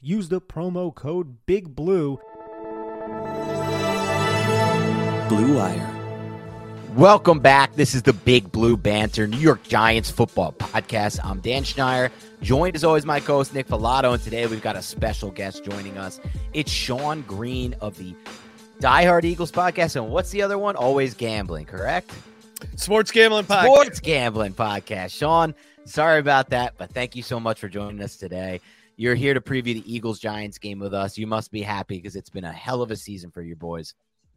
use the promo code Big Blue. Blue Wire. Welcome back. This is the Big Blue Banter New York Giants football podcast. I'm Dan Schneider, joined as always my co-host Nick Falato, and today we've got a special guest joining us. It's Sean Green of the Die Hard Eagles podcast, and what's the other one? Always Gambling, correct? Sports Gambling Podcast. Sports Gambling Podcast. Sean, sorry about that, but thank you so much for joining us today. You're here to preview the Eagles Giants game with us. You must be happy because it's been a hell of a season for your boys.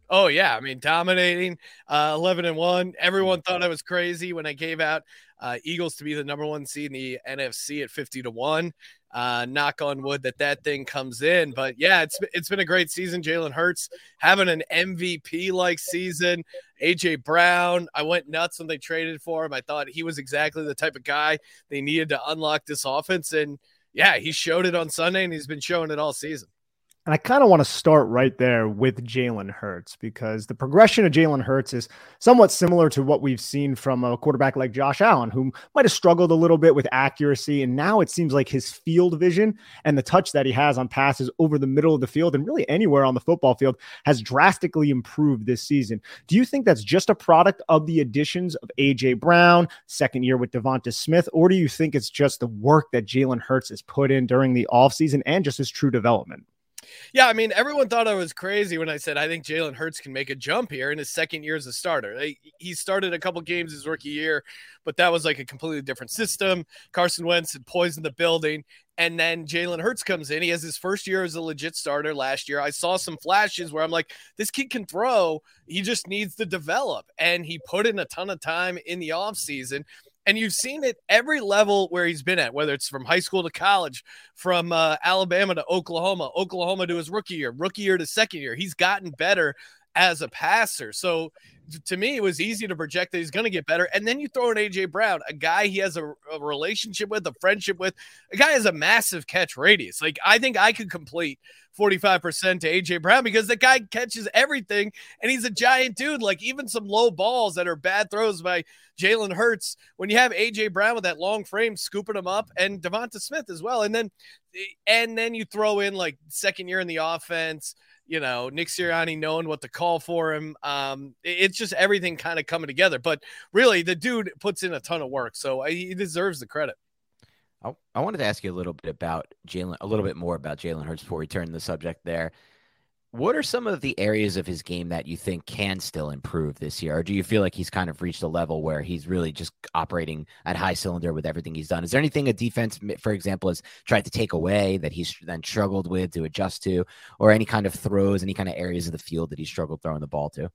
Oh yeah, I mean dominating, uh, eleven and one. Everyone thought I was crazy when I gave out uh, Eagles to be the number one seed in the NFC at fifty to one. Uh, knock on wood that that thing comes in, but yeah, it's it's been a great season. Jalen Hurts having an MVP like season. AJ Brown, I went nuts when they traded for him. I thought he was exactly the type of guy they needed to unlock this offense, and yeah, he showed it on Sunday, and he's been showing it all season. And I kind of want to start right there with Jalen Hurts because the progression of Jalen Hurts is somewhat similar to what we've seen from a quarterback like Josh Allen, who might have struggled a little bit with accuracy. And now it seems like his field vision and the touch that he has on passes over the middle of the field and really anywhere on the football field has drastically improved this season. Do you think that's just a product of the additions of AJ Brown, second year with Devonta Smith, or do you think it's just the work that Jalen Hurts has put in during the offseason and just his true development? Yeah, I mean, everyone thought I was crazy when I said I think Jalen Hurts can make a jump here in his second year as a starter. He started a couple games his rookie year, but that was like a completely different system. Carson Wentz had poisoned the building. And then Jalen Hurts comes in. He has his first year as a legit starter last year. I saw some flashes where I'm like, this kid can throw. He just needs to develop. And he put in a ton of time in the offseason. And you've seen it every level where he's been at, whether it's from high school to college, from uh, Alabama to Oklahoma, Oklahoma to his rookie year, rookie year to second year. He's gotten better as a passer. So to me, it was easy to project that he's going to get better. And then you throw in AJ Brown, a guy he has a, a, relationship with, a friendship with, a guy has a massive catch radius. Like I think I could complete 45% to AJ Brown because the guy catches everything and he's a giant dude. Like even some low balls that are bad throws by Jalen Hurts, when you have AJ Brown with that long frame scooping them up and Devonta Smith as well. And then and then you throw in like second year in the offense you know, Nick Sirianni knowing what to call for him. Um, it's just everything kind of coming together. But really, the dude puts in a ton of work, so he deserves the credit. I, I wanted to ask you a little bit about Jalen, a little bit more about Jalen Hurts before we turn the subject there. What are some of the areas of his game that you think can still improve this year? Or do you feel like he's kind of reached a level where he's really just operating at high cylinder with everything he's done? Is there anything a defense, for example, has tried to take away that he's then struggled with to adjust to, or any kind of throws, any kind of areas of the field that he struggled throwing the ball to?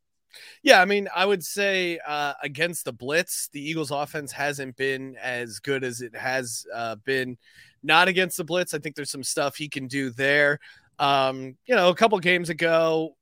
Yeah, I mean, I would say uh, against the blitz, the Eagles' offense hasn't been as good as it has uh, been. Not against the blitz. I think there's some stuff he can do there. Um, you know, a couple games ago,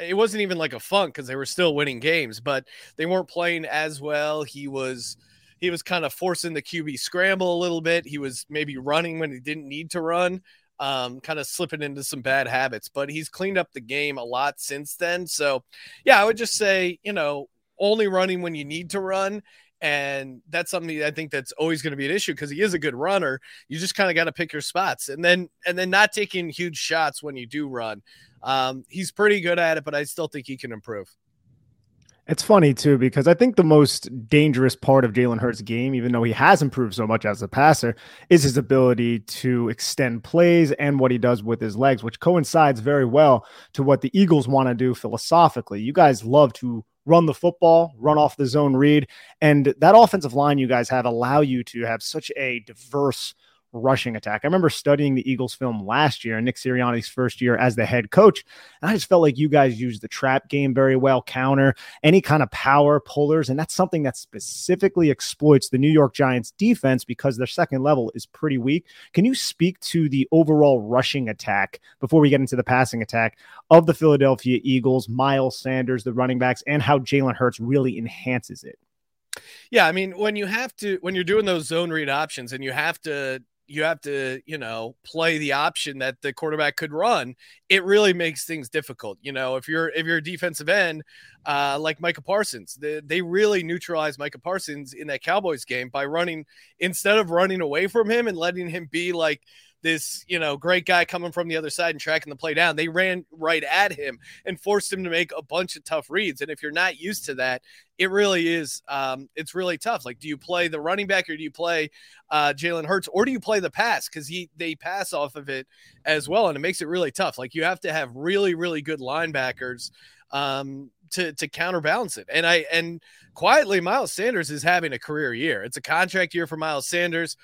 it wasn't even like a funk because they were still winning games, but they weren't playing as well. He was he was kind of forcing the QB scramble a little bit. He was maybe running when he didn't need to run, um, kind of slipping into some bad habits. But he's cleaned up the game a lot since then. So, yeah, I would just say, you know, only running when you need to run. And that's something I think that's always going to be an issue because he is a good runner. You just kind of got to pick your spots, and then and then not taking huge shots when you do run. Um, he's pretty good at it, but I still think he can improve. It's funny too because I think the most dangerous part of Jalen Hurts' game, even though he has improved so much as a passer, is his ability to extend plays and what he does with his legs, which coincides very well to what the Eagles want to do philosophically. You guys love to run the football, run off the zone read, and that offensive line you guys have allow you to have such a diverse rushing attack. I remember studying the Eagles film last year, Nick Sirianni's first year as the head coach, and I just felt like you guys used the trap game very well, counter, any kind of power pullers, and that's something that specifically exploits the New York Giants defense because their second level is pretty weak. Can you speak to the overall rushing attack before we get into the passing attack of the Philadelphia Eagles, Miles Sanders, the running backs, and how Jalen Hurts really enhances it? Yeah, I mean, when you have to, when you're doing those zone read options and you have to you have to, you know, play the option that the quarterback could run, it really makes things difficult. You know, if you're if you're a defensive end, uh, like Micah Parsons, they, they really neutralized Micah Parsons in that Cowboys game by running instead of running away from him and letting him be like this, you know, great guy coming from the other side and tracking the play down. They ran right at him and forced him to make a bunch of tough reads. And if you're not used to that, it really is, um, it's really tough. Like, do you play the running back or do you play uh, Jalen Hurts or do you play the pass? Because he they pass off of it as well, and it makes it really tough. Like, you have to have really, really good linebackers um, to to counterbalance it. And I and quietly, Miles Sanders is having a career year. It's a contract year for Miles Sanders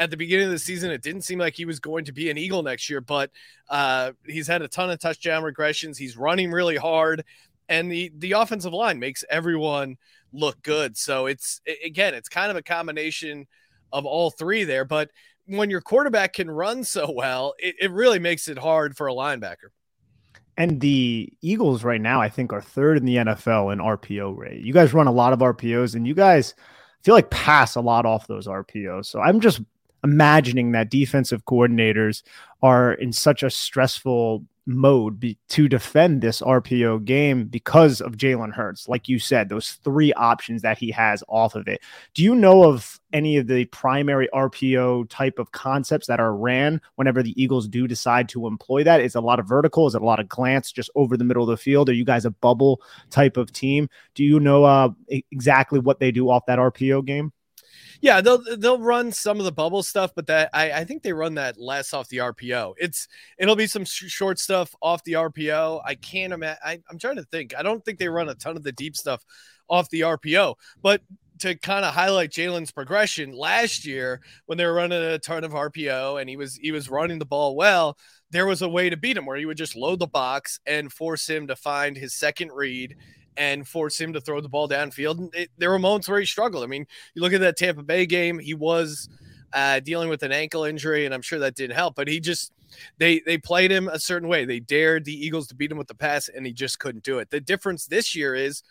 at the beginning of the season, it didn't seem like he was going to be an Eagle next year, but uh, he's had a ton of touchdown regressions. He's running really hard, and the the offensive line makes everyone look good. So it's again, it's kind of a combination of all three there. But when your quarterback can run so well, it, it really makes it hard for a linebacker. And the Eagles right now, I think, are third in the NFL in RPO rate. You guys run a lot of RPOs, and you guys feel like pass a lot off those RPOs. So I'm just imagining that defensive coordinators are in such a stressful mode be, to defend this RPO game because of Jalen Hurts. Like you said, those three options that he has off of it. Do you know of any of the primary RPO type of concepts that are ran whenever the Eagles do decide to employ that? Is a lot of vertical? Is it a lot of glance just over the middle of the field? Are you guys a bubble type of team? Do you know uh, exactly what they do off that RPO game? Yeah, they'll they'll run some of the bubble stuff, but that I, I think they run that less off the RPO. It's it'll be some sh- short stuff off the RPO. I can't imagine. I'm trying to think. I don't think they run a ton of the deep stuff off the RPO, but to kind of highlight Jalen's progression last year when they were running a ton of RPO and he was he was running the ball well, there was a way to beat him where he would just load the box and force him to find his second read and force him to throw the ball downfield. It, there were moments where he struggled. I mean, you look at that Tampa Bay game, he was uh, dealing with an ankle injury, and I'm sure that didn't help. But he just they they played him a certain way. They dared the Eagles to beat him with the pass, and he just couldn't do it. The difference this year is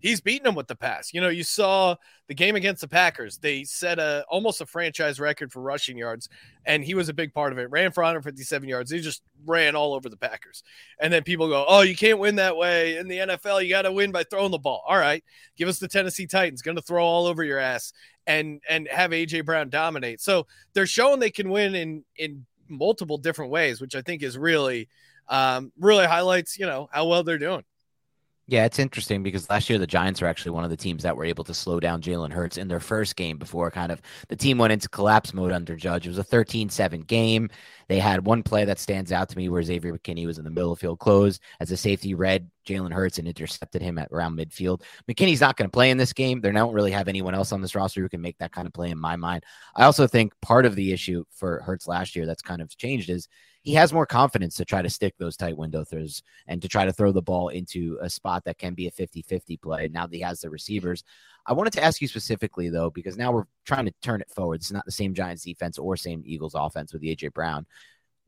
he's beating them with the pass. You know, you saw the game against the Packers. They set a almost a franchise record for rushing yards, and he was a big part of it. Ran for 157 yards. He just ran all over the Packers. And then people go, "Oh, you can't win that way in the NFL. You got to win by throwing the ball." All right, give us the Tennessee Titans. Going to throw all over your ass and and have AJ Brown dominate. So they're showing they can win in in multiple different ways, which I think is really um, really highlights you know how well they're doing. Yeah, it's interesting because last year the Giants were actually one of the teams that were able to slow down Jalen Hurts in their first game before kind of the team went into collapse mode under Judge. It was a 13 7 game. They had one play that stands out to me where Xavier McKinney was in the middle of field close as a safety read Jalen Hurts and intercepted him at around midfield. McKinney's not going to play in this game. They don't really have anyone else on this roster who can make that kind of play in my mind. I also think part of the issue for Hurts last year that's kind of changed is he has more confidence to try to stick those tight window throws and to try to throw the ball into a spot that can be a 50 50 play now that he has the receivers. I wanted to ask you specifically, though, because now we're trying to turn it forward. It's not the same Giants defense or same Eagles offense with AJ Brown.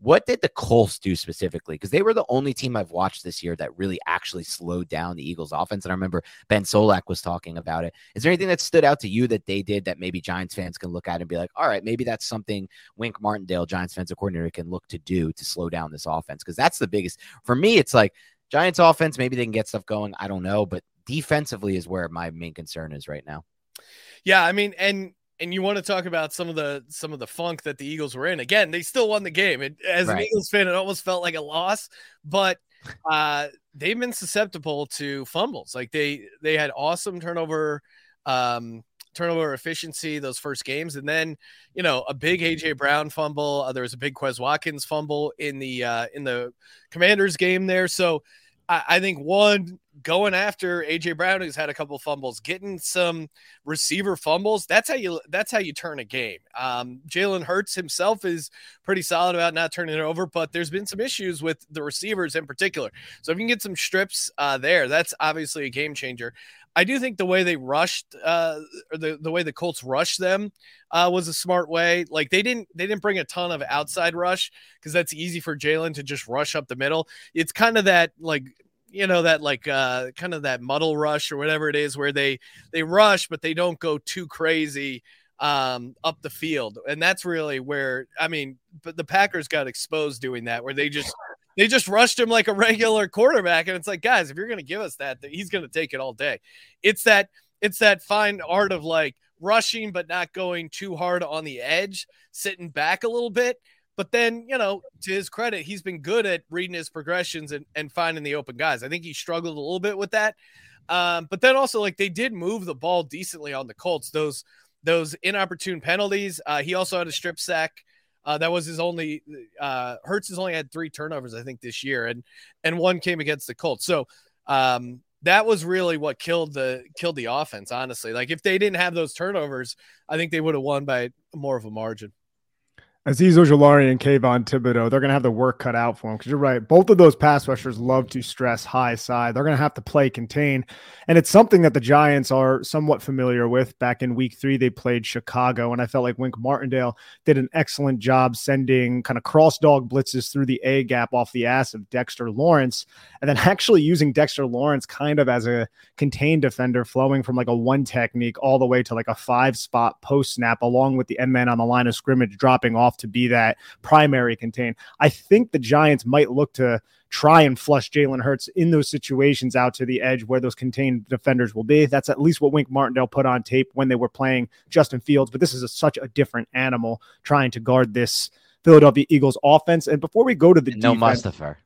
What did the Colts do specifically? Because they were the only team I've watched this year that really actually slowed down the Eagles offense. And I remember Ben Solak was talking about it. Is there anything that stood out to you that they did that maybe Giants fans can look at and be like, all right, maybe that's something Wink Martindale, Giants defensive coordinator, can look to do to slow down this offense? Because that's the biggest for me. It's like Giants offense, maybe they can get stuff going. I don't know. But defensively is where my main concern is right now. Yeah, I mean, and and you want to talk about some of the some of the funk that the Eagles were in. Again, they still won the game. It, as right. an Eagles fan, it almost felt like a loss, but uh, they've been susceptible to fumbles. Like they they had awesome turnover um, turnover efficiency those first games, and then you know a big AJ Brown fumble. Uh, there was a big Quez Watkins fumble in the uh, in the Commanders game there. So I, I think one going after AJ Brown, who's had a couple fumbles, getting some receiver fumbles. That's how you that's how you turn a game. Um, Jalen Hurts himself is pretty solid about not turning it over, but there's been some issues with the receivers in particular. So if you can get some strips uh, there, that's obviously a game changer. I do think the way they rushed, uh, or the, the way the Colts rushed them, uh, was a smart way. Like they didn't they didn't bring a ton of outside rush because that's easy for Jalen to just rush up the middle. It's kind of that like you know that like uh kind of that muddle rush or whatever it is where they they rush but they don't go too crazy um up the field and that's really where i mean but the packers got exposed doing that where they just they just rushed him like a regular quarterback and it's like guys if you're going to give us that he's going to take it all day it's that it's that fine art of like rushing but not going too hard on the edge sitting back a little bit but then, you know, to his credit, he's been good at reading his progressions and, and finding the open guys. I think he struggled a little bit with that. Um, but then also, like, they did move the ball decently on the Colts. Those those inopportune penalties. Uh, he also had a strip sack. Uh, that was his only. Uh, Hurts has only had three turnovers, I think, this year, and and one came against the Colts. So um, that was really what killed the killed the offense. Honestly, like if they didn't have those turnovers, I think they would have won by more of a margin. Azeez Ojulari and Kayvon Thibodeaux, they're going to have the work cut out for them because you're right. Both of those pass rushers love to stress high side. They're going to have to play contain. And it's something that the Giants are somewhat familiar with. Back in week three, they played Chicago, and I felt like Wink Martindale did an excellent job sending kind of cross dog blitzes through the A gap off the ass of Dexter Lawrence, and then actually using Dexter Lawrence kind of as a contained defender, flowing from like a one technique all the way to like a five spot post snap, along with the end man on the line of scrimmage dropping off to be that primary contain. I think the Giants might look to try and flush Jalen Hurts in those situations out to the edge where those contained defenders will be. That's at least what Wink Martindale put on tape when they were playing Justin Fields. But this is a, such a different animal trying to guard this Philadelphia Eagles offense. And before we go to the no defense, Mustipher.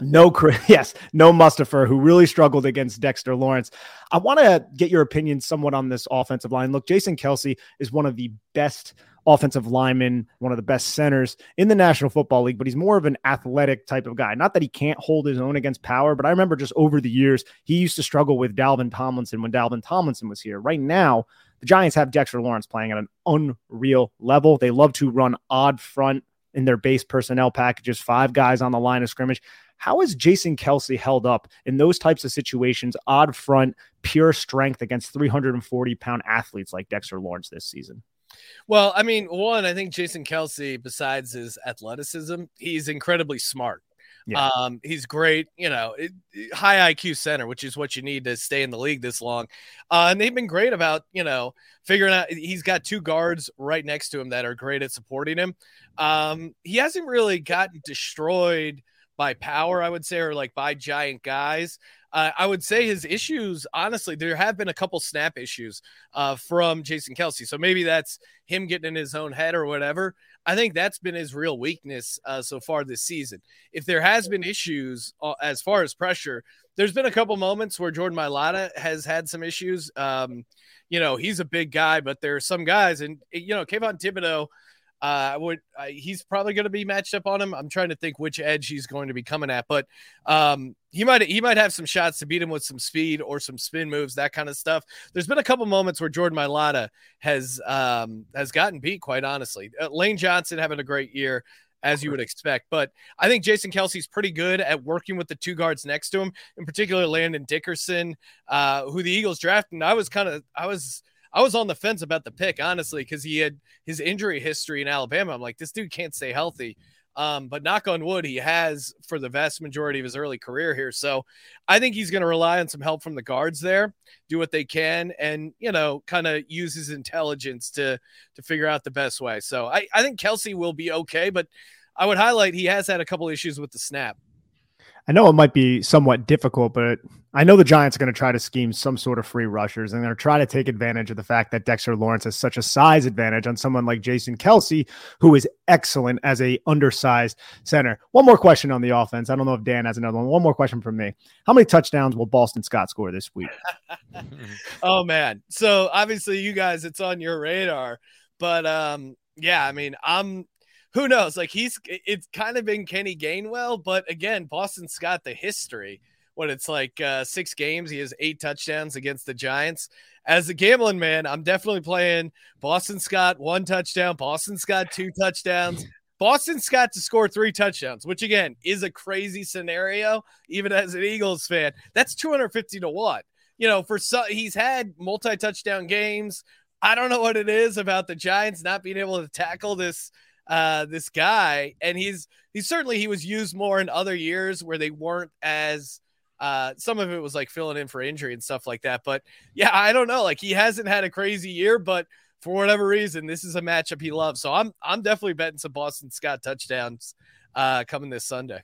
No, yes, no Mustipher, who really struggled against Dexter Lawrence. I want to get your opinion somewhat on this offensive line. Look, Jason Kelce is one of the best offensive lineman, one of the best centers in the National Football League, but he's more of an athletic type of guy. Not that he can't hold his own against power, but I remember just over the years, he used to struggle with Dalvin Tomlinson when Dalvin Tomlinson was here. Right now, the Giants have Dexter Lawrence playing at an unreal level. They love to run odd front in their base personnel packages, five guys on the line of scrimmage. How is Jason Kelce held up in those types of situations, odd front, pure strength against 340 pound athletes like Dexter Lawrence this season? Well, I mean, one, I think Jason Kelce, besides his athleticism, he's incredibly smart. Yeah. Um, he's great, you know, it, high IQ center, which is what you need to stay in the league this long. Uh, and they've been great about, you know, figuring out he's got two guards right next to him that are great at supporting him. Um, he hasn't really gotten destroyed by power, I would say, or like by giant guys. Uh, I would say his issues, honestly, there have been a couple snap issues uh, from Jason Kelce. So maybe that's him getting in his own head or whatever. I think that's been his real weakness uh, so far this season. If there has been issues uh, as far as pressure, there's been a couple moments where Jordan Mailata has had some issues. Um, you know, he's a big guy, but there are some guys, and you know, Kayvon Thibodeaux – uh, would uh, he's probably going to be matched up on him. I'm trying to think which edge he's going to be coming at, but um, he might he might have some shots to beat him with some speed or some spin moves, that kind of stuff. There's been a couple moments where Jordan Mailata has um, has gotten beat, quite honestly. Uh, Lane Johnson having a great year. As you would expect, but I think Jason Kelce's pretty good at working with the two guards next to him, in particular Landon Dickerson, uh, who the Eagles drafted. And I was kind of, I was I was on the fence about the pick, honestly, because he had his injury history in Alabama. I'm like, this dude can't stay healthy. Um, but knock on wood, he has for the vast majority of his early career here. So I think he's going to rely on some help from the guards there, do what they can, and you know, kind of use his intelligence to to figure out the best way. So I, I think Kelce will be okay, but I would highlight he has had a couple issues with the snap. I know it might be somewhat difficult, but I know the Giants are going to try to scheme some sort of free rushers and they're going to try to take advantage of the fact that Dexter Lawrence has such a size advantage on someone like Jason Kelce, who is excellent as a undersized center. One more question on the offense. I don't know if Dan has another one. One more question from me. How many touchdowns will Boston Scott score this week? oh man. So obviously you guys, it's on your radar, but um, yeah, I mean, I'm who knows? Like he's it's kind of been Kenny Gainwell, but again, Boston Scott the history. When it's like uh, six games, he has eight touchdowns against the Giants. As a gambling man, I'm definitely playing Boston Scott one touchdown, Boston Scott two touchdowns, Boston Scott to score three touchdowns, which again is a crazy scenario, even as an Eagles fan. That's 250 to one. You know, for some, he's had multi touchdown games. I don't know what it is about the Giants not being able to tackle this uh, this guy, and he's he's certainly he was used more in other years where they weren't as uh, some of it was like filling in for injury and stuff like that. But yeah, I don't know. Like he hasn't had a crazy year, but for whatever reason, this is a matchup he loves. So I'm I'm definitely betting some Boston Scott touchdowns uh, coming this Sunday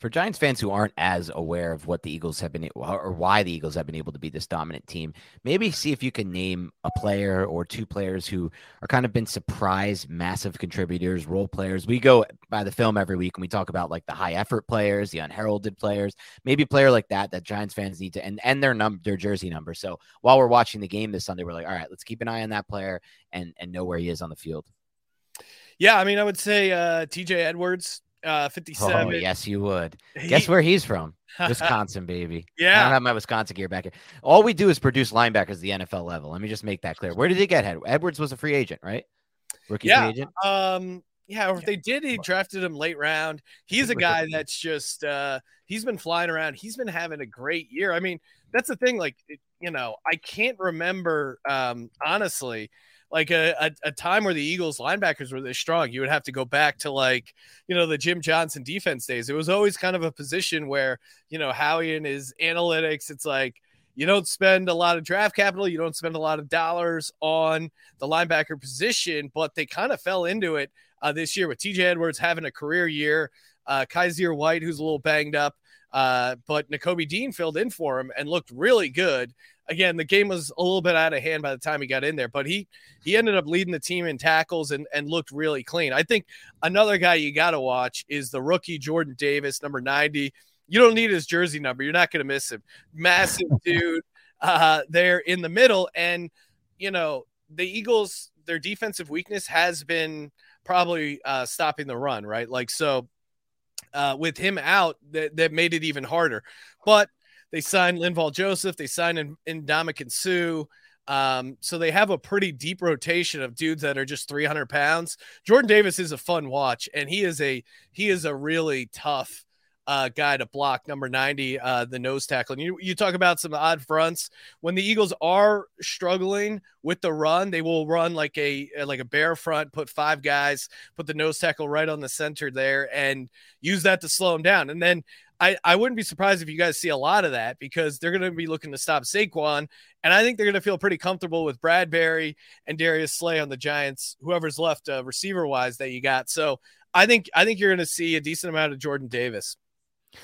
for Giants fans who aren't as aware of what the Eagles have been or why the Eagles have been able to be this dominant team, maybe see if you can name a player or two players who are kind of been surprise massive contributors, role players. We go by the film every week and we talk about like the high effort players, the unheralded players, maybe a player like that that Giants fans need to and and their number their jersey number. So while we're watching the game this Sunday, we're like, all right, let's keep an eye on that player and and know where he is on the field. Yeah, I mean, I would say uh, TJ Edwards uh, 57. Oh, yes, you would. He... Guess where he's from? Wisconsin, baby. Yeah. I don't have my Wisconsin gear back here. All we do is produce linebackers at the NFL level. Let me just make that clear. Where did he get head? Edwards was a free agent, right? Rookie yeah. free agent. Um, yeah, if they did, he drafted him late round. He's a guy that's just uh he's been flying around. He's been having a great year. I mean, that's the thing. Like, you know, I can't remember um honestly like a, a, a, time where the Eagles linebackers were this strong. You would have to go back to like, you know, the Jim Johnson defense days. It was always kind of a position where, you know, Howie and his analytics, it's like you don't spend a lot of draft capital, you don't spend a lot of dollars on the linebacker position, but they kind of fell into it uh, this year with TJ Edwards having a career year, uh, Kyzir White, who's a little banged up. Uh, but Nakobe Dean filled in for him and looked really good again, the game was a little bit out of hand by the time he got in there, but he he ended up leading the team in tackles and and looked really clean. I think another guy you got to watch is the rookie Jordan Davis, number 90. You don't need his jersey number. You're not going to miss him. Massive dude uh, there in the middle. And, you know, the Eagles, their defensive weakness has been probably uh, stopping the run, right? Like, so uh, with him out, that, that made it even harder. But they signed Linval Joseph. They signed in, in Ndamukong Suh. Um, so they have a pretty deep rotation of dudes that are just 300 pounds. Jordan Davis is a fun watch, and he is a he is a really tough uh, guy to block. Number 90, uh, the nose tackle. And you you talk about some odd fronts when the Eagles are struggling with the run, they will run like a like a bear front, put five guys, put the nose tackle right on the center there, and use that to slow them down. And then I, I wouldn't be surprised if you guys see a lot of that because they're going to be looking to stop Saquon. And I think they're going to feel pretty comfortable with Bradberry and Darius Slay on the Giants, whoever's left uh, receiver wise that you got. So I think I think you're going to see a decent amount of Jordan Davis.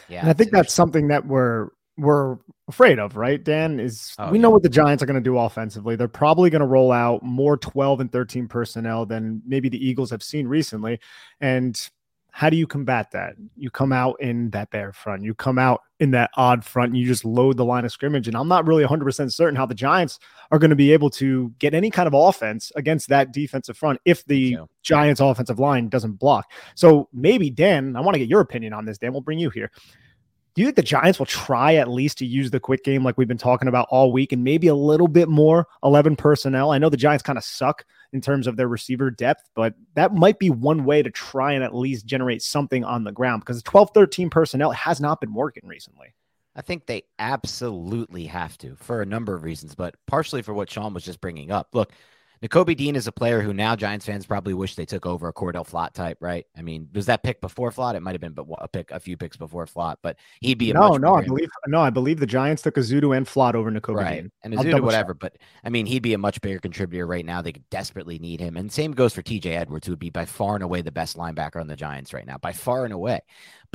Yeah, and I think that's something that we're we're afraid of, right? Dan is oh, we yeah. know what the Giants are going to do offensively. They're probably going to roll out more 12 and 13 personnel than maybe the Eagles have seen recently. And how do you combat that? You come out in that bear front, you come out in that odd front, and you just load the line of scrimmage. And I'm not really 100% certain how the Giants are going to be able to get any kind of offense against that defensive front if the Giants' offensive line doesn't block. So maybe, Dan, I want to get your opinion on this. Dan, we'll bring you here. Do you think the Giants will try at least to use the quick game like we've been talking about all week and maybe a little bit more 11 personnel? I know the Giants kind of suck in terms of their receiver depth, but that might be one way to try and at least generate something on the ground because 12 13 personnel has not been working recently. I think they absolutely have to for a number of reasons, but partially for what Sean was just bringing up. Look, Nakobe Dean is a player who now Giants fans probably wish they took over a Cordell Flott type, right? I mean, was that pick before Flott? It might have been, but a pick, a few picks before Flott, but he'd be no, no. I believe no, I believe the Giants took Ezeudu and Flott over Nakobe right. Dean. and Ezeudu, whatever. But I mean, he'd be a much bigger contributor right now. They desperately need him, and same goes for T.J. Edwards, who would be by far and away the best linebacker on the Giants right now, by far and away.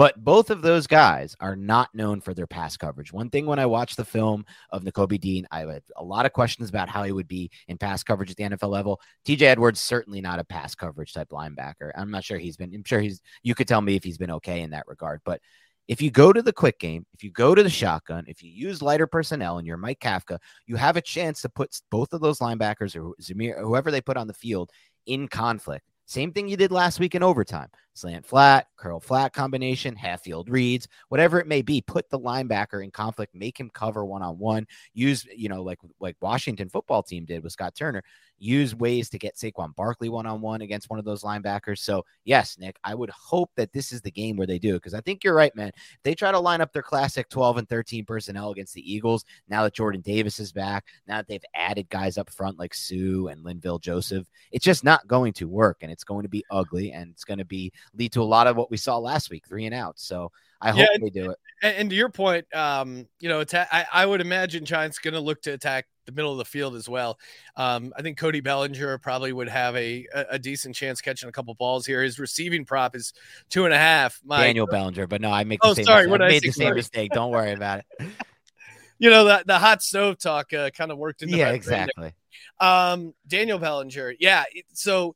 But both of those guys are not known for their pass coverage. One thing when I watched the film of Nakobe Dean, I had a lot of questions about how he would be in pass coverage at the NFL level. TJ Edwards certainly not a pass coverage type linebacker. I'm not sure he's been. I'm sure he's. You could tell me if he's been okay in that regard, but if you go to the quick game, if you go to the shotgun, if you use lighter personnel and you're Mike Kafka, you have a chance to put both of those linebackers or Zamir, whoever they put on the field in conflict. Same thing you did last week in overtime. Slant flat, curl flat combination, half field reads, whatever it may be. Put the linebacker in conflict, make him cover one on one. Use, you know, like like Washington football team did with Scott Turner use ways to get Saquon Barkley one on one against one of those linebackers. So, yes, Nick, I would hope that this is the game where they do because I think you're right, man. If they try to line up their classic 12 and 13 personnel against the Eagles, now that Jordan Davis is back, now that they've added guys up front like Suh and Linval Joseph, it's just not going to work and it's going to be ugly and it's going to be lead to a lot of what we saw last week, three and out. So, I hope yeah, they do it. And, and, to your point, um, you know, attack, I, I would imagine Giants going to look to attack the middle of the field as well. Um, I think Cody Bellinger probably would have a, a decent chance catching a couple balls here. His receiving prop is two and a half. My, Daniel Bellinger, but no, I make the oh, same sorry, mistake. I made I the same mistake. Don't worry about it. you know, the, the hot stove talk uh, kind of worked into Yeah, exactly. Um, Daniel Bellinger. Yeah. So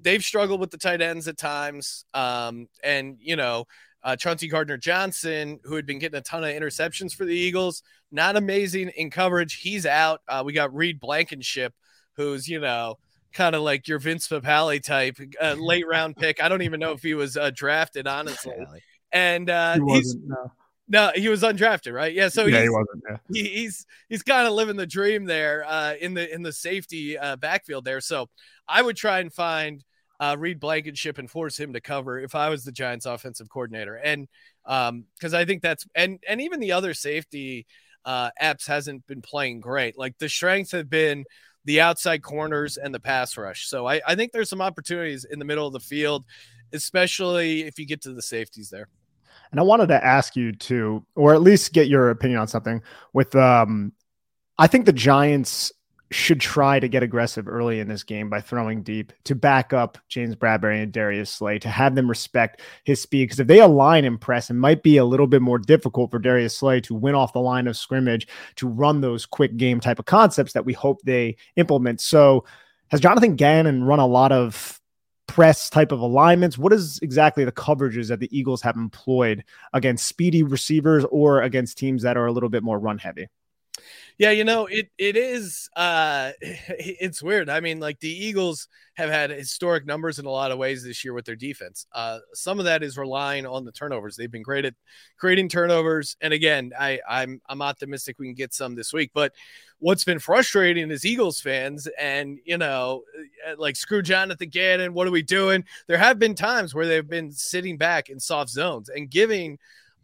they've struggled with the tight ends at times. Um, and, you know, uh, Chauncey Gardner Johnson, who had been getting a ton of interceptions for the Eagles, not amazing in coverage. He's out. Uh, we got Reed Blankenship, who's, you know, kind of like your Vince Papale type, uh, late round pick. I don't even know if he was uh, drafted, honestly. And uh, he wasn't, no. No, he was undrafted, right? Yeah, so yeah, he wasn't. Yeah. He, he's he's kind of living the dream there uh, in the in the safety uh, backfield there. So I would try and find uh, Reed Blankenship and force him to cover if I was the Giants offensive coordinator. And um, because I think that's and and even the other safety uh Epps hasn't been playing great. Like the strengths have been the outside corners and the pass rush. So I, I think there's some opportunities in the middle of the field, especially if you get to the safeties there. And I wanted to ask you to, or at least get your opinion on something with um I think the Giants should try to get aggressive early in this game by throwing deep to back up James Bradberry and Darius Slay to have them respect his speed. Because if they align and press, it might be a little bit more difficult for Darius Slay to win off the line of scrimmage to run those quick game type of concepts that we hope they implement. So, has Jonathan Gannon run a lot of press type of alignments? What is exactly the coverages that the Eagles have employed against speedy receivers or against teams that are a little bit more run heavy? Yeah, you know, it it is uh it's weird. I mean, like the Eagles have had historic numbers in a lot of ways this year with their defense. Uh some of that is relying on the turnovers. They've been great at creating turnovers. And again, I I'm I'm optimistic we can get some this week, but what's been frustrating is Eagles fans and you know, uh, like screw John Jonathan Gannon, what are we doing? There have been times where they've been sitting back in soft zones and giving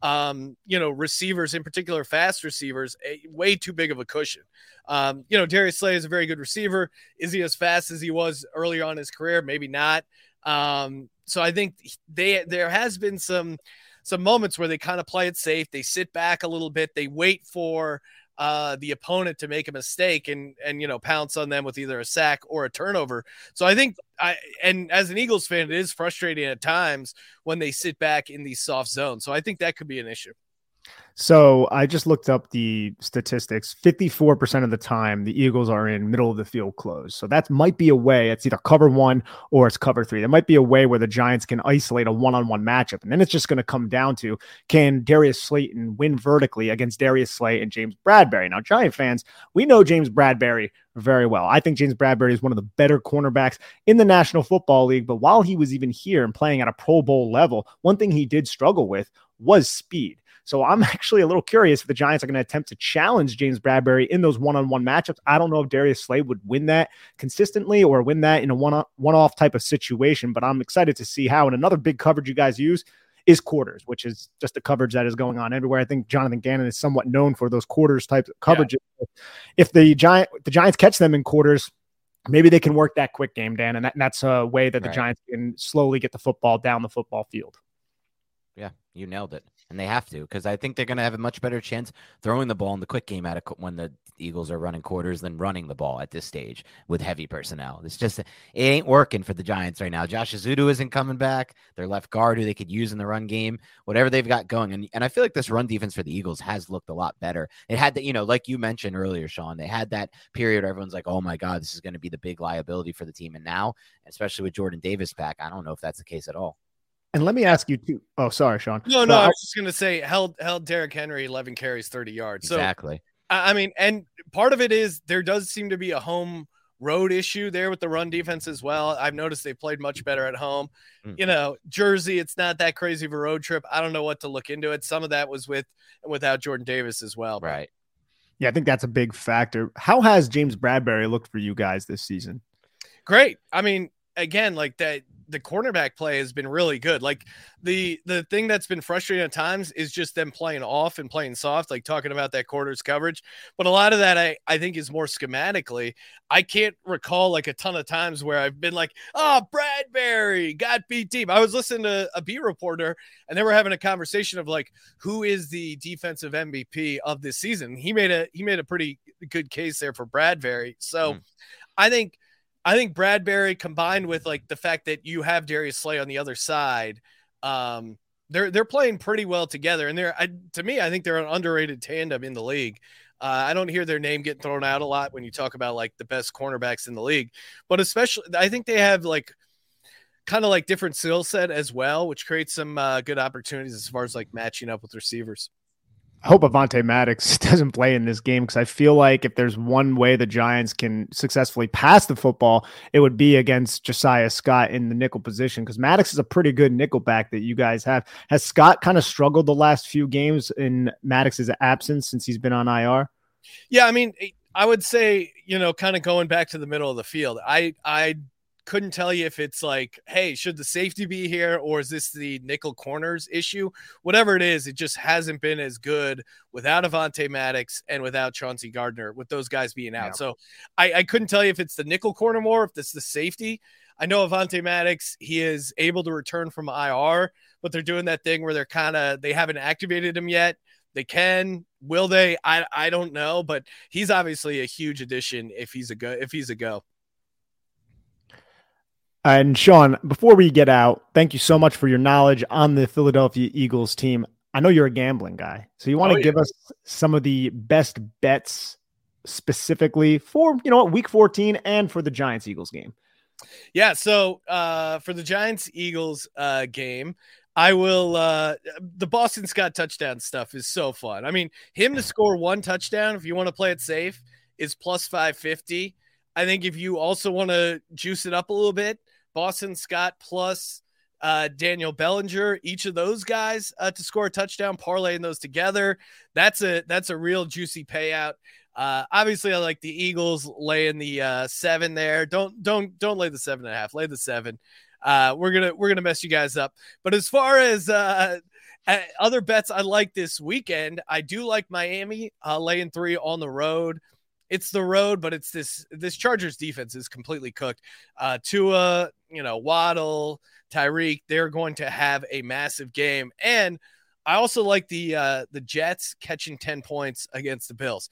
um, you know, receivers in particular, fast receivers, a, way too big of a cushion. Um, you know, Darius Slay is a very good receiver. Is he as fast as he was early on in his career? Maybe not. Um, so I think they there has been some some moments where they kind of play it safe. They sit back a little bit. They wait for uh, the opponent to make a mistake and and you know pounce on them with either a sack or a turnover. So I think I and as an Eagles fan, it is frustrating at times when they sit back in these soft zones. So I think that could be an issue. So I just looked up the statistics. 54% of the time, the Eagles are in middle of the field close. So that might be a way. It's either cover one or it's cover three. There might be a way where the Giants can isolate a one on one matchup. And then it's just going to come down to can Darius Slayton win vertically against Darius Slay and James Bradberry? Now, Giant fans, we know James Bradberry very well. I think James Bradberry is one of the better cornerbacks in the National Football League. But while he was even here and playing at a Pro Bowl level, one thing he did struggle with was speed. So I'm actually a little curious if the Giants are going to attempt to challenge James Bradberry in those one-on-one matchups. I don't know if Darius Slay would win that consistently or win that in a one one-off type of situation, but I'm excited to see how. And another big coverage you guys use is quarters, which is just a coverage that is going on everywhere. I think Jonathan Gannon is somewhat known for those quarters type of coverages. Yeah. If the giant the Giants catch them in quarters, maybe they can work that quick game, Dan, and, that, and that's a way that the right. Giants can slowly get the football down the football field. Yeah, you nailed it. And they have to because I think they're going to have a much better chance throwing the ball in the quick game at a, when the Eagles are running quarters than running the ball at this stage with heavy personnel. It's just it ain't working for the Giants right now. Josh Ezeudu isn't coming back. Their left guard who they could use in the run game, whatever they've got going, and and I feel like this run defense for the Eagles has looked a lot better. It had that you know like you mentioned earlier, Sean. They had that period where everyone's like, oh my god, this is going to be the big liability for the team, and now especially with Jordan Davis back, I don't know if that's the case at all. And let me ask you too. Oh, sorry, Sean. No, no, I was just gonna say held held Derrick Henry 11 carries, 30 yards. So, exactly. I mean, and part of it is there does seem to be a home road issue there with the run defense as well. I've noticed they played much better at home. Mm. You know, Jersey, it's not that crazy of a road trip. I don't know what to look into it. Some of that was with without Jordan Davis as well. Right. Yeah, I think that's a big factor. How has James Bradberry looked for you guys this season? Great. I mean, again, like that the cornerback play has been really good. Like the the thing that's been frustrating at times is just them playing off and playing soft, like talking about that quarters coverage. But a lot of that I, I think is more schematically. I can't recall like a ton of times where I've been like, oh, Bradberry got beat deep. I was listening to a beat reporter and they were having a conversation of like who is the defensive MVP of this season. He made a he made a pretty good case there for Bradberry. So mm. I think I think Bradberry combined with like the fact that you have Darius Slay on the other side, um, they're they're playing pretty well together. And they're I, to me, I think they're an underrated tandem in the league. Uh, I don't hear their name getting thrown out a lot when you talk about like the best cornerbacks in the league, but especially I think they have like kind of like different skill set as well, which creates some uh, good opportunities as far as like matching up with receivers. Hope Avonte Maddox doesn't play in this game because I feel like if there's one way the Giants can successfully pass the football, it would be against Josiah Scott in the nickel position because Maddox is a pretty good nickel back that you guys have. Has Scott kind of struggled the last few games in Maddox's absence since he's been on IR? Yeah, I mean, I would say, you know, kind of going back to the middle of the field. I I couldn't tell you if it's like, hey, should the safety be here or is this the nickel corners issue? Whatever it is, it just hasn't been as good without Avonte Maddox and without Chauncey Gardner, with those guys being out. Yeah. So I, I couldn't tell you if it's the nickel corner more, if it's the safety. I know Avonte Maddox, he is able to return from IR, but they're doing that thing where they're kind of they haven't activated him yet. They can, will they? I I don't know, but he's obviously a huge addition if he's a go if he's a go. And Sean, before we get out, thank you so much for your knowledge on the Philadelphia Eagles team. I know you're a gambling guy, so you want to oh, yeah. give us some of the best bets specifically for you know week 14 and for the Giants Eagles game. Yeah, so uh, for the Giants Eagles uh, game, I will. Uh, the Boston Scott touchdown stuff is so fun. I mean, him to score one touchdown, if you want to play it safe, is plus 550. I think if you also want to juice it up a little bit, Boston Scott plus uh, Daniel Bellinger, each of those guys uh, to score a touchdown, parlaying those together. That's a that's a real juicy payout. Uh, obviously, I like the Eagles laying the uh, seven there. Don't don't don't lay the seven and a half. Lay the seven. Uh, we're gonna we're gonna mess you guys up. But as far as uh, other bets I like this weekend, I do like Miami uh, laying three on the road it's the road, but it's this this Chargers defense is completely cooked. Uh Tua, you know, Waddle, Tyreek, they're going to have a massive game. And I also like the uh the Jets catching 10 points against the Bills.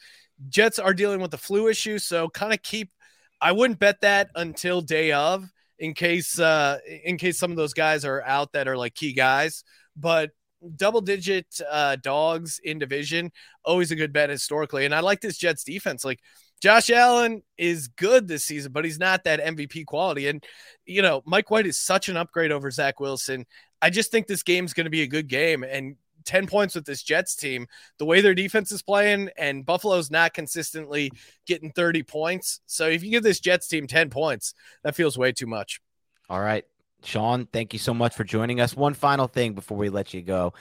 Jets are dealing with the flu issue, so kind of keep I wouldn't bet that until day of in case uh in case some of those guys are out that are like key guys. But double digit uh, dogs in division, always a good bet historically. And I like this Jets defense. Like Josh Allen is good this season, but he's not that MVP quality. And, you know, Mike White is such an upgrade over Zach Wilson. I just think this game's going to be a good game. And 10 points with this Jets team, the way their defense is playing, and Buffalo's not consistently getting 30 points. So if you give this Jets team 10 points, that feels way too much. All right. Sean, thank you so much for joining us. One final thing before we let you go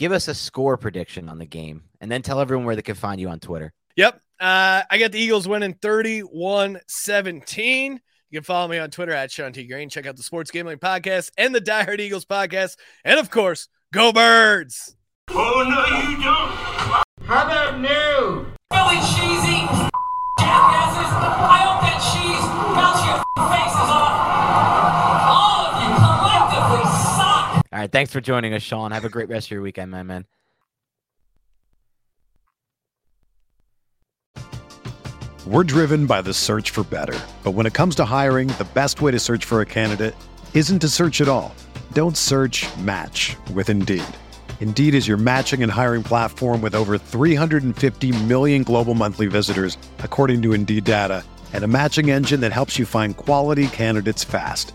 give us a score prediction on the game and then tell everyone where they can find you on Twitter. Yep. Uh, I got the Eagles winning 31 17. You can follow me on Twitter at Sean T. Green. Check out the Sports Gambling Podcast and the Die Hard Eagles Podcast. And of course, go birds. Oh, no, you don't. How about new? Really cheesy jackasses. I hope that cheese melts your faces off. All right. Thanks for joining us, Sean. Have a great rest of your weekend, my man. We're driven by the search for better. But when it comes to hiring, the best way to search for a candidate isn't to search at all. Don't search match with Indeed. Indeed is your matching and hiring platform with over 350 million global monthly visitors, according to Indeed data, and a matching engine that helps you find quality candidates fast.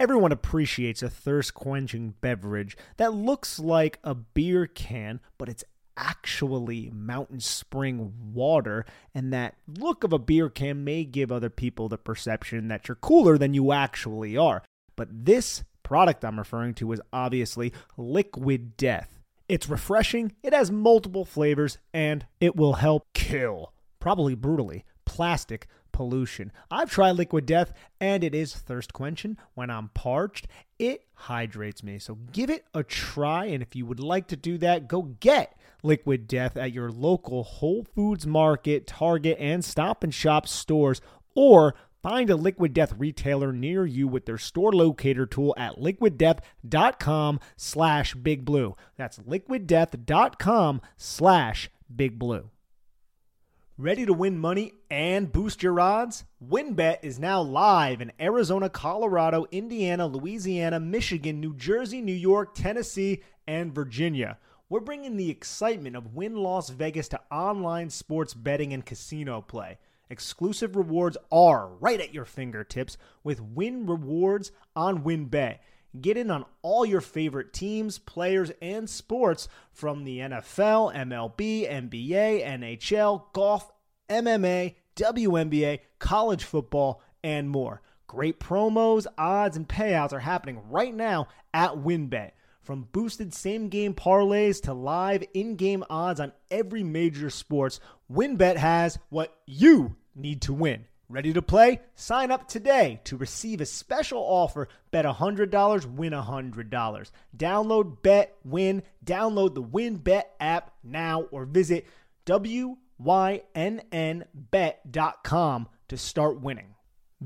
Everyone appreciates a thirst quenching beverage that looks like a beer can, but it's actually mountain spring water. And that look of a beer can may give other people the perception that you're cooler than you actually are. But this product I'm referring to is obviously Liquid Death. It's refreshing, it has multiple flavors, and it will help kill, probably brutally, plastic pollution. I've tried Liquid Death and it is thirst quenching when I'm parched. It hydrates me. So give it a try. And if you would like to do that, go get Liquid Death at your local Whole Foods Market, Target, and Stop and Shop stores or Find a Liquid Death retailer near you with their store locator tool at liquiddeath.com slash big blue. That's liquiddeath.com slash big blue. Ready to win money and boost your odds? WynnBET is now live in Arizona, Colorado, Indiana, Louisiana, Michigan, New Jersey, New York, Tennessee, and Virginia. We're bringing the excitement of Wynn Las Vegas to online sports betting and casino play. Exclusive rewards are right at your fingertips with Wynn Rewards on WynnBET. Get in on all your favorite teams, players, and sports from the NFL, MLB, NBA, NHL, golf, MMA, WNBA, college football, and more. Great promos, odds, and payouts are happening right now at WynnBET. From boosted same game parlays to live in game odds on every major sports, WynnBET has what you need to win. Ready to play? Sign up today to receive a special offer. Bet $100, win $100. Download Bet Win. Download the WynnBET app now or visit WYNNBet.com to start winning.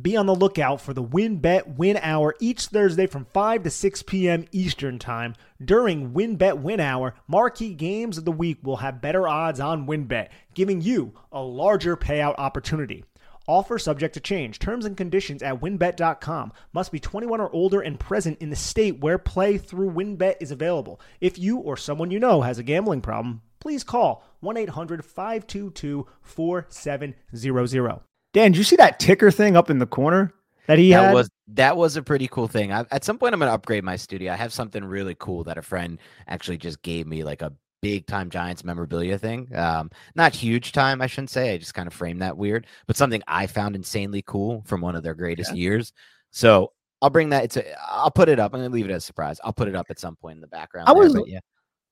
Be on the lookout for the WynnBET Win Hour each Thursday from 5 to 6 p.m. Eastern Time. During WynnBET Win Hour, marquee games of the week will have better odds on WynnBET, giving you a larger payout opportunity. Offer subject to change. Terms and conditions at wynnbet.com. Must be 21 or older and present in the state where play through WynnBET is available. If you or someone you know has a gambling problem, please call 1 800 522 4700. Dan, did you see that ticker thing up in the corner that he that had? was that was a pretty cool thing. I, at some point, I'm going to upgrade my studio. I have something really cool that a friend actually just gave me, like a big time Giants memorabilia thing. Um, not huge time, I shouldn't say. I just kind of framed that weird, but something I found insanely cool from one of their greatest years. So I'll bring that. It's a, I'll put it up. I'm going to leave it as a surprise. I'll put it up at some point in the background. I there, was- but yeah,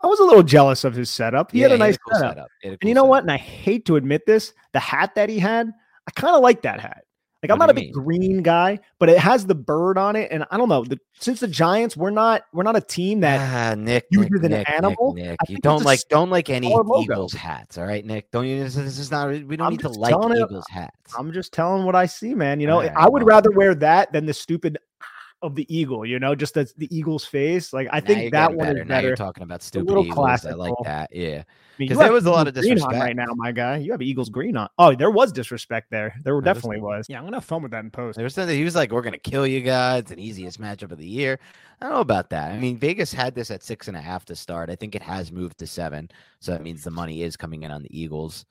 I was a little jealous of his setup. He yeah, had a nice cool setup. Had a And you know setup. what? And I hate to admit this, the hat that he had, I kind of like that hat. Like I'm not a big green guy, but it has the bird on it, and I don't know. The, since the Giants, we're not we're not a team that Ah, Nick, uses Nick, an animal. Nick, Nick. You don't like don't like any. Eagles hats, all right, Nick. Don't you? This, is not. We don't I'm need to like Eagles hats. I'm just telling what I see, man. You know, Alright, I would rather wear that than the stupid of the eagle. You know, just the, the eagle's face. Like I Now think that one better. is Now better. you're talking about stupid little Eagles. I like that. Yeah. I mean, 'cause there was a lot Eagles of green on disrespect. right now, my guy. You have Eagles green on. Oh, there was disrespect there. There was- definitely was. Yeah, I'm gonna have fun with that in post. There was something he was like, "We're gonna kill you guys." It's an easiest matchup of the year. I don't know about that. I mean, Vegas had this at six and a half to start. I think it has moved to seven, so that means the money is coming in on the Eagles.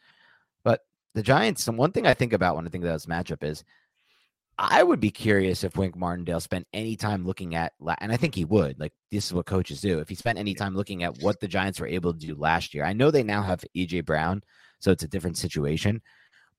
But the Giants. And one thing I think about when I think about this matchup is, I would be curious if Wink Martindale spent any time looking at, and I think he would. Like this is what coaches do. If he spent any time looking at what the Giants were able to do last year, I know they now have AJ Brown, so it's a different situation.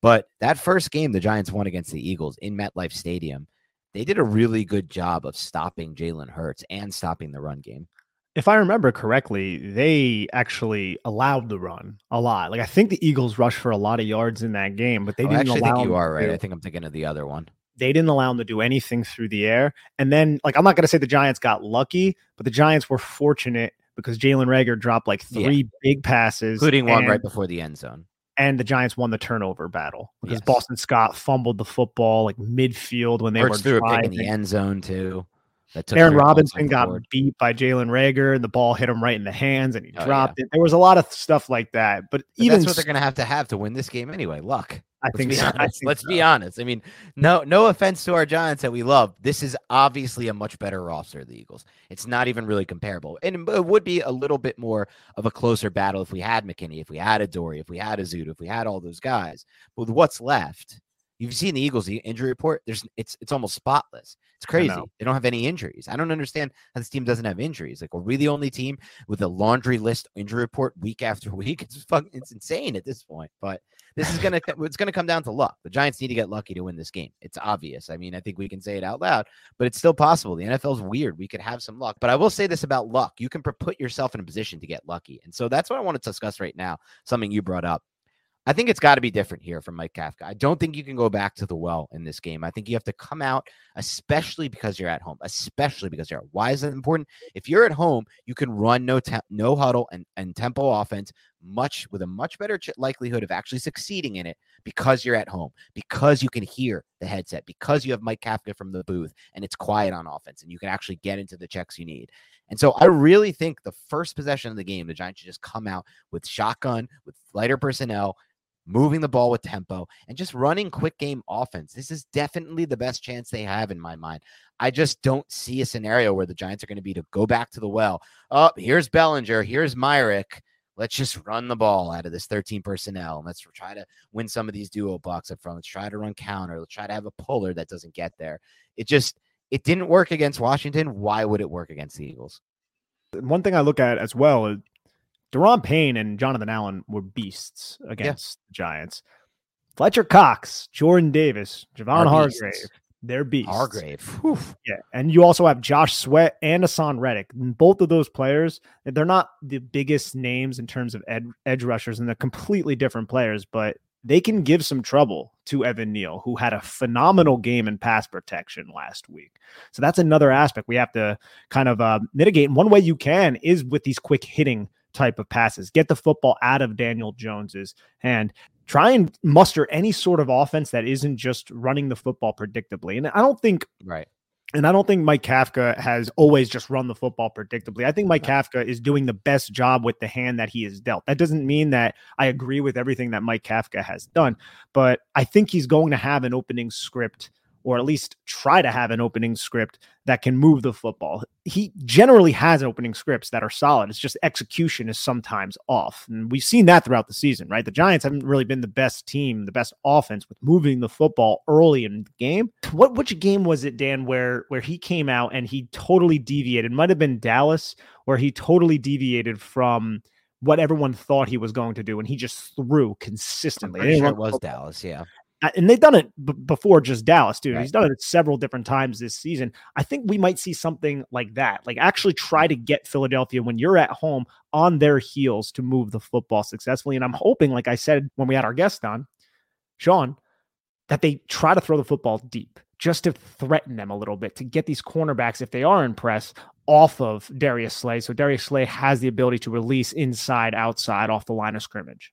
But that first game the Giants won against the Eagles in MetLife Stadium, they did a really good job of stopping Jalen Hurts and stopping the run game. If I remember correctly, they actually allowed the run a lot. Like I think the Eagles rushed for a lot of yards in that game, but they Oh, didn't actually allow think you are right. I think I'm thinking of the other one. They didn't allow them to do anything through the air. And then, like, I'm not going to say the Giants got lucky, but the Giants were fortunate because Jalen Reagor dropped like Yeah. three big passes, including one and, right before the end zone. and the Giants won the turnover battle because Yes. Boston Scott fumbled the football like midfield when they were threw a pick in the end zone too. That Aaron Robinson got board. beat by Jalen Reagor, and the ball hit him right in the hands, and he Oh, dropped it. There was a lot of stuff like that, but, But even that's what they're going to have to have to win this game anyway. Luck. I Let's think be so. I honest. think Let's so. be honest. I mean, no, no offense to our Giants that we love. This is obviously a much better roster. Of the Eagles. It's not even really comparable, and it would be a little bit more of a closer battle if we had McKinney, if we had Adoree, if we had a Zoot, if we had all those guys. But with what's left, you've seen the Eagles the injury report. There's it's it's almost spotless. It's crazy. They don't have any injuries. I don't understand how this team doesn't have injuries. Like, are we the only team with a laundry list injury report week after week? It's fucking it's insane at this point. But this is gonna it's gonna come down to luck. The Giants need to get lucky to win this game. It's obvious. I mean, I think we can say it out loud, but it's still possible. The NFL's weird. We could have some luck. But I will say this about luck: you can put yourself in a position to get lucky, and so that's what I want to discuss right now. Something you brought up. I think it's got to be different here from Mike Kafka. I don't think you can go back to the well in this game. I think you have to come out, especially because you're at home. Especially because you're. Why is that important? If you're at home, you can run no te- no huddle and and tempo offense much with a much better ch- likelihood of actually succeeding in it because you're at home, because you can hear the headset, because you have Mike Kafka from the booth and it's quiet on offense, and you can actually get into the checks you need. And so I really think the first possession of the game, the Giants should just come out with shotgun, with lighter personnel, moving the ball with tempo, and just running quick game offense. This is definitely the best chance they have in my mind. I just don't see a scenario where the Giants are going to be to go back to the well. Oh, here's Bellinger, here's Myarick. Let's just run the ball out of this 13 personnel. And let's try to win some of these duo blocks up front. Let's try to run counter. Let's try to have a puller that doesn't get there. It just it didn't work against Washington. Why would it work against the Eagles? one thing I look at as well Daron Payne and Jonathan Allen were beasts against the Giants. Fletcher Cox, Jordan Davis, Javon Our beasts. Hargrave, they're beasts. Hargrave. Whew. Yeah. And you also have Josh Sweat and Haason Reddick. And Both of those players, they're not the biggest names in terms of ed- edge rushers, and they're completely different players, but they can give some trouble to Evan Neal, who had a phenomenal game in pass protection last week. So that's another aspect we have to kind of uh, mitigate. And one way you can is with these quick hitting type of passes. Get the football out of Daniel Jones's hand. Try and muster any sort of offense that isn't just running the football predictably. And I don't think Right. and I don't think Mike Kafka has always just run the football predictably. I think Mike Kafka is doing the best job with the hand that he is dealt. That doesn't mean that I agree with everything that Mike Kafka has done, but I think he's going to have an opening script or at least try to have an opening script that can move the football. He generally has opening scripts that are solid. It's just execution is sometimes off. And we've seen that throughout the season, right? The Giants haven't really been the best team, the best offense with moving the football early in the game. What which game was it, Dan, where where he came out and he totally deviated? Might have been Dallas, where he totally deviated from what everyone thought he was going to do, and he just threw consistently. sure it was. Dallas. Yeah. And they've done it b- before just Dallas, dude. Right. He's done it several different times this season. I think we might see something like that. Like actually try to get Philadelphia when you're at home on their heels to move the football successfully. And I'm hoping, like I said when we had our guest on, Sean, that they try to throw the football deep just to threaten them a little bit to get these cornerbacks, if they are in press, off of Darius Slay. So Darius Slay has the ability to release inside, outside, off the line of scrimmage.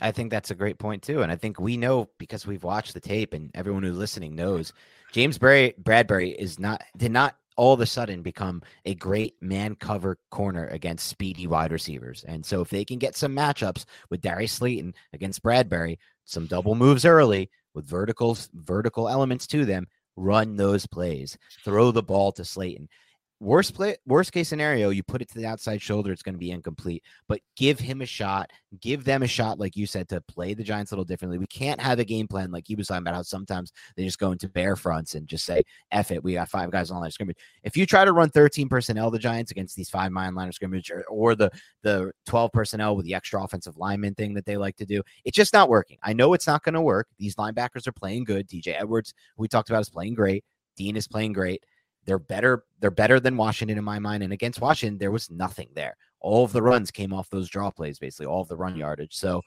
I think that's a great point too, and I think we know because we've watched the tape, and everyone who's listening knows James Bray Bradberry is not did not all of a sudden become a great man cover corner against speedy wide receivers. And so if they can get some matchups with Darius Slayton against Bradberry, some double moves early with verticals vertical elements to them, run those plays, throw the ball to Slayton. Worst play worst case scenario you put it to the outside shoulder it's going to be incomplete but give him a shot give them a shot like you said to play the giants a little differently. We can't have a game plan like he was talking about how sometimes they just go into bear fronts and just say F it we got five guys on line of scrimmage. If you try to run 13 personnel the giants against these five man line of scrimmage or, or the the 12 personnel with the extra offensive lineman thing that they like to do it's just not working. I know it's not going to work. These linebackers are playing good. TJ Edwards we talked about is playing great. Dean is playing great they're better. They're better than Washington in my mind. And against Washington, there was nothing there. All of the runs came off those draw plays, basically all of the run yardage. So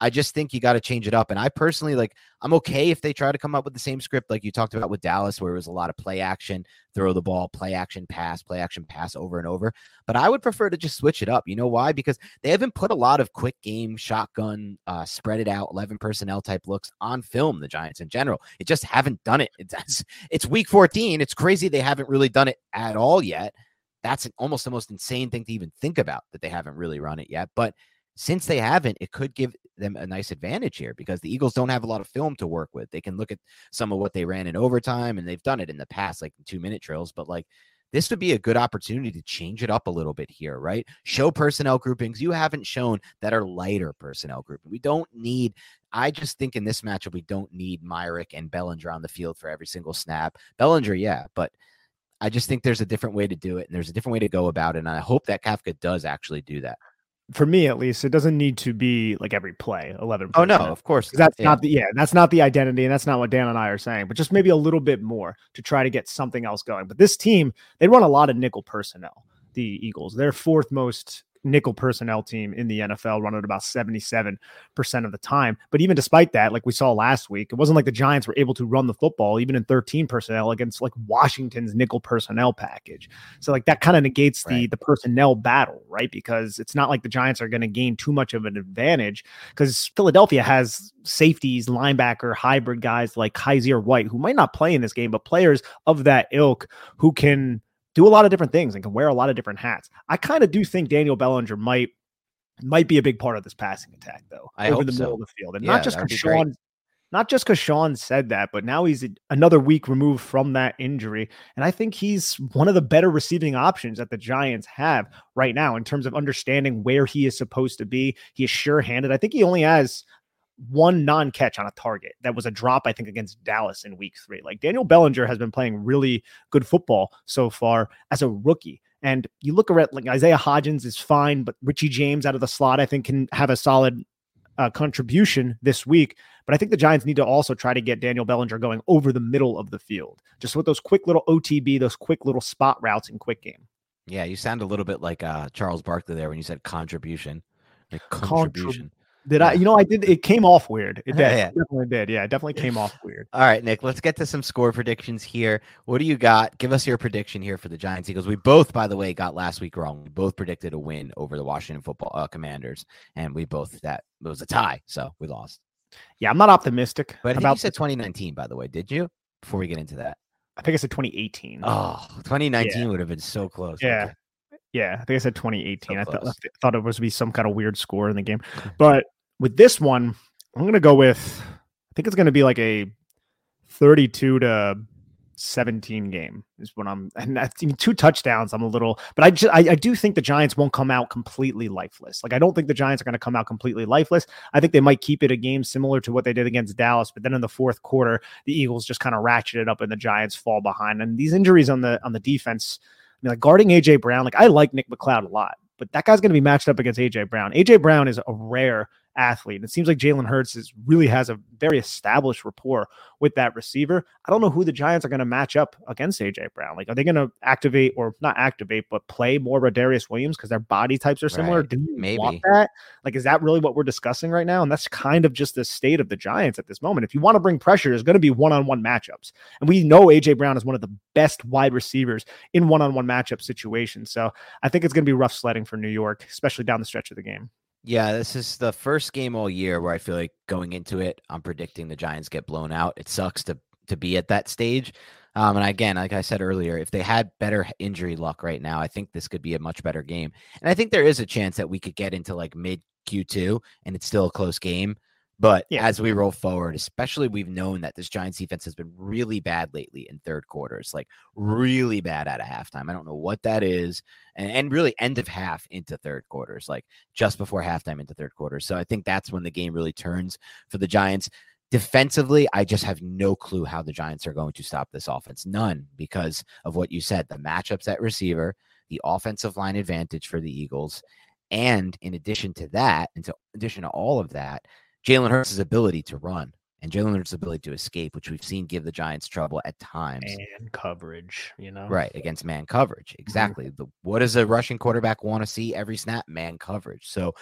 I just think you got to change it up. And I personally like, I'm okay if they try to come up with the same script like you talked about with Dallas, where it was a lot of play action, throw the ball, play action, pass, play action, pass over and over. But I would prefer to just switch it up. You know why? Because they haven't put a lot of quick game, shotgun, uh, spread it out, 11 personnel type looks on film, the Giants in general. It just haven't done it. It's, it's week 14. It's crazy they haven't really done it at all yet. That's an, almost the most insane thing to even think about that they haven't really run it yet. But since they haven't, it could give them a nice advantage here because the Eagles don't have a lot of film to work with. They can look at some of what they ran in overtime and they've done it in the past, like two minute drills, but like this would be a good opportunity to change it up a little bit here, right? Show personnel groupings you haven't shown that are lighter personnel grouping. We don't need, I just think in this matchup, we don't need Myarick and Bellinger on the field for every single snap. Bellinger, yeah, but I just think there's a different way to do it and there's a different way to go about it. And I hope that Kafka does actually do that for me at least, it doesn't need to be like every play 11. Oh no, of course. That's yeah. not the yeah, that's not the identity, and that's not what Dan and I are saying. But just maybe a little bit more to try to get something else going. But this team, they run a lot of nickel personnel. The Eagles, they're fourth most nickel personnel team in the NFL, running about 77% of the time. But even despite that, like we saw last week, it wasn't like the Giants were able to run the football even in 13 personnel against like Washington's nickel personnel package. So like that kind of negates right. the the personnel battle, right? Because it's not like the Giants are going to gain too much of an advantage because Philadelphia has safeties, linebacker, hybrid guys like Kyzir White who might not play in this game, but players of that ilk who can do a lot of different things and can wear a lot of different hats. I kind of do think Daniel Bellinger might might be a big part of this passing attack though I over the so. middle of the field, and yeah, not just because Sean. Not just because Sean said that, but now he's another week removed from that injury. And I think he's one of the better receiving options that the Giants have right now in terms of understanding where he is supposed to be. He is sure handed. I think he only has one non catch on a target. That was a drop, I think, against Dallas in week three. Like Daniel Bellinger has been playing really good football so far as a rookie. And you look at like Isaiah Hodgins is fine, but Richie James out of the slot, I think, can have a solid uh, contribution this week. But I think the Giants need to also try to get Daniel Bellinger going over the middle of the field, just with those quick little OTB, those quick little spot routes in quick game. Yeah, you sound a little bit like uh, Charles Barkley there when you said contribution. Like contribution. Contrib- did I? You know, I did. It came off weird. It did. yeah. definitely did. Yeah, it definitely came off weird. All right, Nick. Let's get to some score predictions here. What do you got? Give us your prediction here for the Giants Eagles. We both, by the way, got last week wrong. We both predicted a win over the Washington Football uh, Commanders, and we both that it was a tie, so we lost. Yeah, I'm not optimistic. But I about you said 2019, by the way. Did you? Before we get into that, I think I said 2018. Oh, 2019 yeah. would have been so close. Yeah. Okay. Yeah, I think I said 2018. So I, th- I thought it was to be some kind of weird score in the game, but with this one, I'm going to go with, I think it's going to be like a 32 to 17 game is when I'm, and that's two touchdowns. I'm a little, but I just, I, I do think the Giants won't come out completely lifeless. Like, I don't think the Giants are going to come out completely lifeless. I think they might keep it a game similar to what they did against Dallas, but then in the fourth quarter, the Eagles just kind of ratchet it up and the Giants fall behind. And these injuries on the, on the defense, I mean, like guarding AJ Brown, like I like Nick McCloud a lot, but that guy's going to be matched up against AJ Brown. AJ Brown is a rare athlete. And it seems like Jalen Hurts is really has a very established rapport with that receiver. I don't know who the Giants are going to match up against AJ Brown. Like, are they going to activate or not activate, but play more Rodarius Williams because their body types are similar? Right. Do you Maybe. want that? Like, is that really what we're discussing right now? And that's kind of just the state of the Giants at this moment. If you want to bring pressure, there's going to be one-on-one matchups, and we know AJ Brown is one of the best wide receivers in one-on-one matchup situations. So I think it's going to be rough sledding for New York, especially down the stretch of the game. Yeah, this is the first game all year where I feel like going into it, I'm predicting the Giants get blown out. It sucks to to be at that stage. Um, and again, like I said earlier, if they had better injury luck right now, I think this could be a much better game. And I think there is a chance that we could get into like mid Q2 and it's still a close game. But Yeah. as we roll forward, especially we've known that this Giants defense has been really bad lately in third quarters, like really bad at a halftime. I don't know what that is. And, and really end of half into third quarters, like just before halftime into third quarters. So I think that's when the game really turns for the Giants. Defensively, I just have no clue how the Giants are going to stop this offense. None because of what you said the matchups at receiver, the offensive line advantage for the Eagles. And in addition to that, in addition to all of that, Jalen Hurts' ability to run and Jalen Hurts' ability to escape, which we've seen give the Giants trouble at times. And coverage, you know. Right against man coverage, mm-hmm. exactly. The, what does a rushing quarterback want to see every snap? Man coverage. So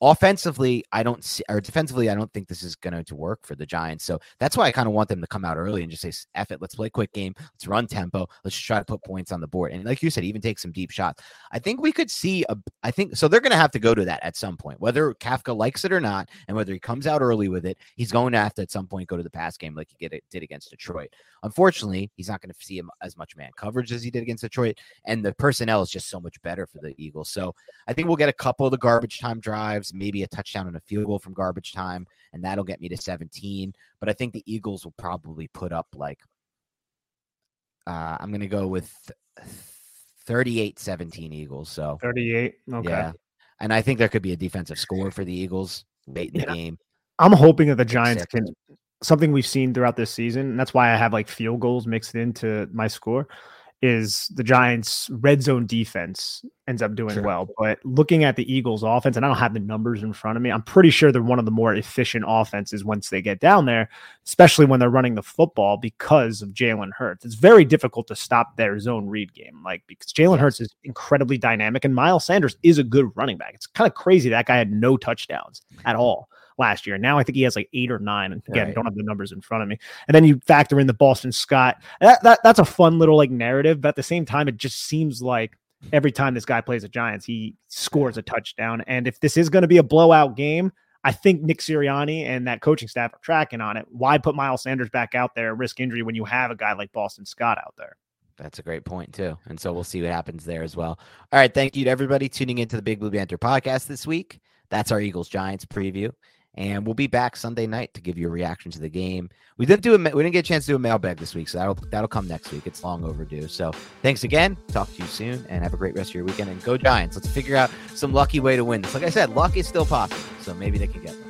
offensively, I don't see, or defensively, I don't think this is going to work for the Giants. So that's why I kind of want them to come out early and just say, "F it, let's play quick game, let's run tempo, let's try to put points on the board." And like you said, even take some deep shots. I think we could see a. I think so. They're going to have to go to that at some point, whether Kafka likes it or not, and whether he comes out early with it. He's going to have to at some point go to the pass game like he did against Detroit. Unfortunately, he's not going to see him as much man coverage as he did against Detroit, and the personnel is just so much better for the Eagles. So I think we'll get a couple of the garbage time drives, maybe a touchdown and a field goal from garbage time, and that'll get me to 17. But I think the Eagles will probably put up like, uh, I'm going to go with 38 17 Eagles. So, 38. Okay. yeah. And I think there could be a defensive score for the Eagles late in the game. I'm hoping that the Giants six. can something we've seen throughout this season, and that's why I have like field goals mixed into my score, is the Giants' red zone defense ends up doing Sure. well. But looking at the Eagles' offense, and I don't have the numbers in front of me, I'm pretty sure they're one of the more efficient offenses once they get down there, especially when they're running the football because of Jalen Hurts. It's very difficult to stop their zone read game, like because Jalen Hurts is incredibly dynamic, and Miles Sanders is a good running back. It's kind of crazy that guy had no touchdowns at all last year. Now I think he has like eight or nine. And again, Right. don't have the numbers in front of me. And then you factor in the Boston Scott. That, that that's a fun little like narrative, but at the same time, it just seems like every time this guy plays the Giants, he scores a touchdown. And if this is going to be a blowout game, I think Nick Sirianni and that coaching staff are tracking on it. Why put Miles Sanders back out there, risk injury when you have a guy like Boston Scott out there? That's a great point too. And so we'll see what happens there as well. All right. Thank you to everybody tuning into the Big Blue Banter podcast this week. That's our Eagles Giants preview. And we'll be back Sunday night to give you a reaction to the game. We didn't do a we didn't get a chance to do a mailbag this week, so that'll that'll come next week. It's long overdue. So thanks again. Talk to you soon and have a great rest of your weekend. And go Giants. Let's figure out some lucky way to win this. Like I said, luck is still possible. So maybe they can get lucky.